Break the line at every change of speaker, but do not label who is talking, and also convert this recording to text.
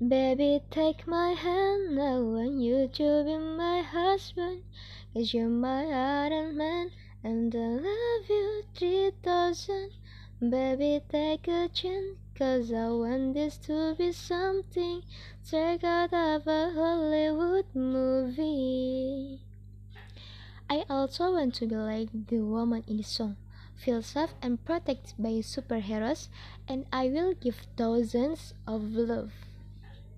Baby, take my hand, now and you to be my husband. Cause you're my Iron Man, and I love you 3000. Baby, take a chance, cause I want this to be something Take out of a Hollywood movie. I also want to be like the woman in the song, feel safe and protected by superheroes, and I will give thousands of love.